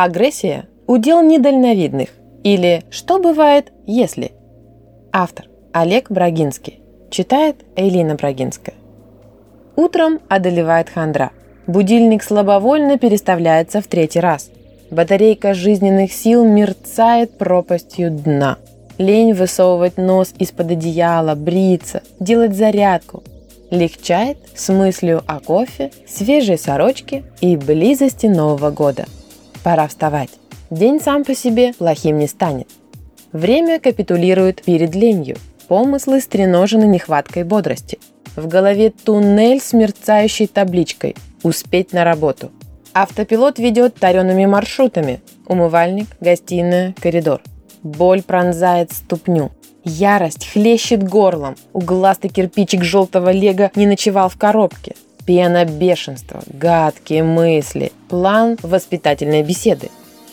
Агрессия – удел недальновидных. Или «Что бывает, если?» Автор Олег Брагинский. Читает Элина Брагинская. Утром одолевает хандра. Будильник слабовольно переставляется в третий раз. Батарейка жизненных сил мерцает пропастью дна. Лень высовывать нос из-под одеяла, бриться, делать зарядку. Легчает с мыслью о кофе, свежей сорочке и близости Нового года. Пора вставать. День сам по себе плохим не станет. Время капитулирует перед ленью. Помыслы стреножены нехваткой бодрости. В голове туннель с мерцающей табличкой «Успеть на работу». Автопилот ведет тареными маршрутами. Умывальник, гостиная, коридор – Боль пронзает ступню. Ярость хлещет горлом. Угластый кирпичик желтого лего не ночевал в коробке. Пена бешенства, гадкие мысли, план воспитательной беседы.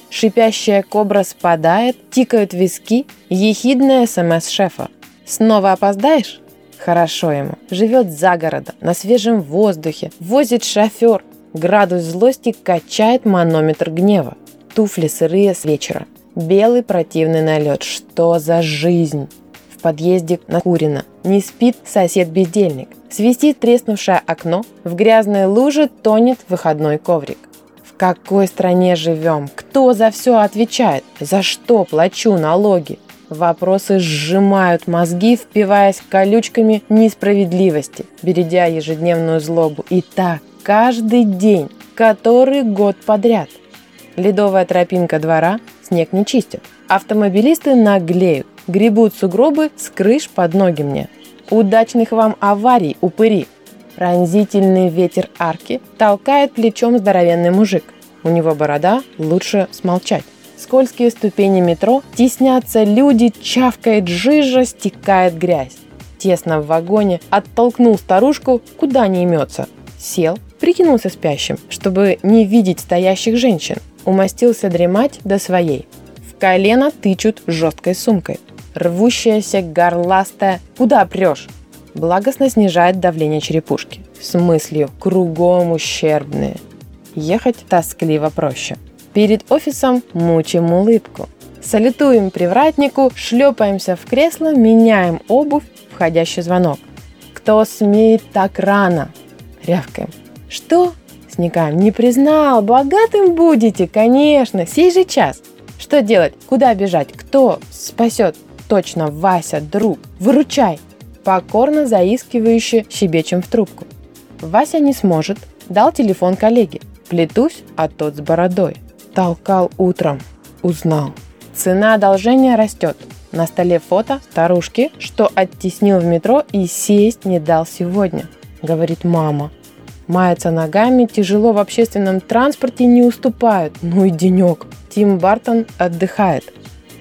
Шипящая кобра спадает, тикают виски, ехидная СМС шефа. Снова опоздаешь? Хорошо ему. Живет за городом, на свежем воздухе, возит шофер. Градус злости качает манометр гнева. Туфли сырые с вечера. Белый противный налет. Что за жизнь? В подъезде накурено. Не спит сосед-бездельник. Свистит треснувшее окно. В грязной луже тонет выходной коврик. В какой стране живем? Кто за все отвечает? За что плачу налоги? Вопросы сжимают мозги, впиваясь колючками несправедливости, бередя ежедневную злобу. И так каждый день, который год подряд. Ледовая тропинка двора снег не чистят. Автомобилисты наглеют, гребут сугробы с крыш под ноги мне. Удачных вам аварий, упыри! Пронзительный ветер арки толкает плечом здоровенный мужик. У него борода, лучше смолчать. Скользкие ступени метро, теснятся люди, чавкает жижа, стекает грязь. Тесно в вагоне, оттолкнул старушку, куда не имется. Сел, прикинулся спящим, чтобы не видеть стоящих женщин умастился дремать до своей. В колено тычут жесткой сумкой. Рвущаяся горластая «Куда прешь?» благостно снижает давление черепушки. С мыслью «Кругом ущербные». Ехать тоскливо проще. Перед офисом мучим улыбку. Салютуем привратнику, шлепаемся в кресло, меняем обувь, входящий звонок. «Кто смеет так рано?» Рявкаем. «Что? Сникаем. Не признал, богатым будете, конечно, сей же час. Что делать? Куда бежать? Кто спасет? Точно, Вася, друг, выручай. Покорно заискивающе щебечем в трубку. Вася не сможет. Дал телефон коллеге. Плетусь, а тот с бородой. Толкал утром. Узнал. Цена одолжения растет. На столе фото старушки, что оттеснил в метро и сесть не дал сегодня, говорит мама. Мается ногами, тяжело в общественном транспорте не уступают. Ну и денек. Тим Бартон отдыхает.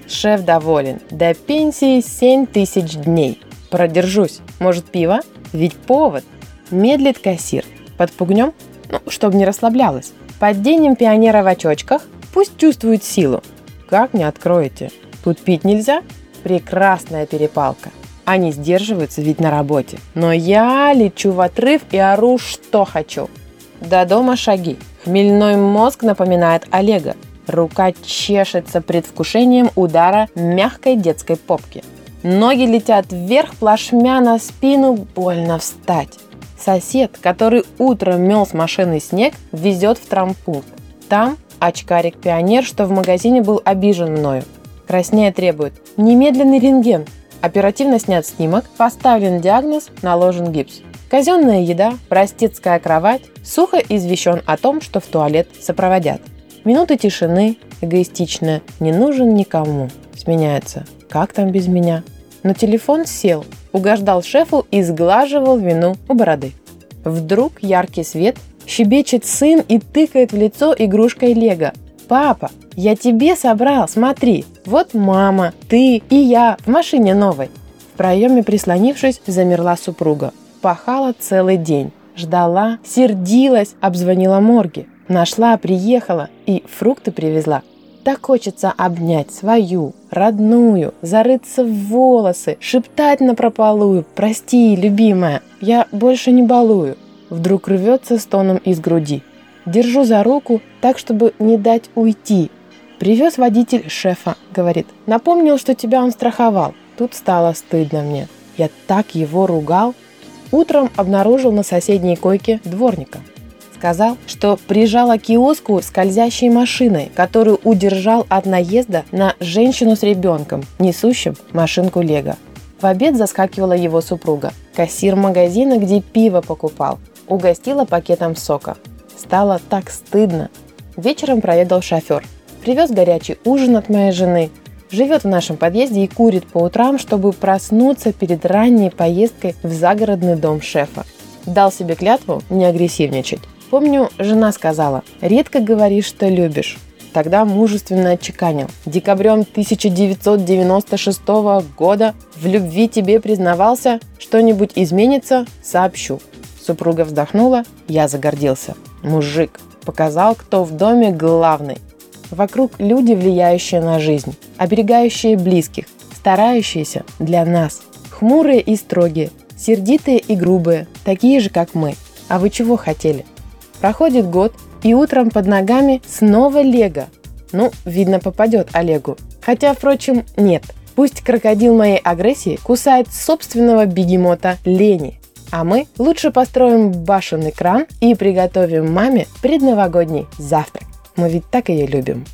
Шеф доволен. До пенсии 7 тысяч дней. Продержусь. Может, пиво? Ведь повод. Медлит кассир. Подпугнем? Ну, чтобы не расслаблялась. Подденем пионера в очочках. Пусть чувствует силу. Как не откроете? Тут пить нельзя? Прекрасная перепалка. Они сдерживаются ведь на работе. Но я лечу в отрыв и ору, что хочу. До дома шаги. Хмельной мозг напоминает Олега. Рука чешется предвкушением удара мягкой детской попки. Ноги летят вверх, плашмя на спину, больно встать. Сосед, который утром мел с машины снег, везет в трампункт. Там очкарик-пионер, что в магазине был обижен мною. Краснее требует «Немедленный рентген, Оперативно снят снимок, поставлен диагноз, наложен гипс. Казенная еда, простецкая кровать, сухо извещен о том, что в туалет сопроводят. Минуты тишины, эгоистичная, не нужен никому. Сменяется. Как там без меня? Но телефон сел, угождал шефу и сглаживал вину у бороды. Вдруг яркий свет, щебечет сын и тыкает в лицо игрушкой Лего. «Папа, я тебе собрал, смотри, вот мама, ты и я в машине новой. В проеме прислонившись, замерла супруга. Пахала целый день. Ждала, сердилась, обзвонила морги. Нашла, приехала и фрукты привезла. Так хочется обнять свою, родную, зарыться в волосы, шептать на прополую «Прости, любимая, я больше не балую». Вдруг рвется с тоном из груди. Держу за руку, так, чтобы не дать уйти. Привез водитель шефа, говорит. Напомнил, что тебя он страховал. Тут стало стыдно мне. Я так его ругал. Утром обнаружил на соседней койке дворника. Сказал, что прижала киоску скользящей машиной, которую удержал от наезда на женщину с ребенком, несущим машинку Лего. В обед заскакивала его супруга, кассир магазина, где пиво покупал. Угостила пакетом сока. Стало так стыдно. Вечером проведал шофер. Привез горячий ужин от моей жены. Живет в нашем подъезде и курит по утрам, чтобы проснуться перед ранней поездкой в загородный дом шефа. Дал себе клятву не агрессивничать. Помню, жена сказала, редко говоришь, что любишь. Тогда мужественно отчеканил. Декабрем 1996 года в любви тебе признавался, что-нибудь изменится, сообщу. Супруга вздохнула, я загордился. Мужик. Показал, кто в доме главный. Вокруг люди, влияющие на жизнь, оберегающие близких, старающиеся для нас. Хмурые и строгие, сердитые и грубые, такие же, как мы. А вы чего хотели? Проходит год, и утром под ногами снова Лего. Ну, видно, попадет Олегу. Хотя, впрочем, нет. Пусть крокодил моей агрессии кусает собственного бегемота Лени. А мы лучше построим башенный кран и приготовим маме предновогодний завтрак. Мы ведь так ее любим.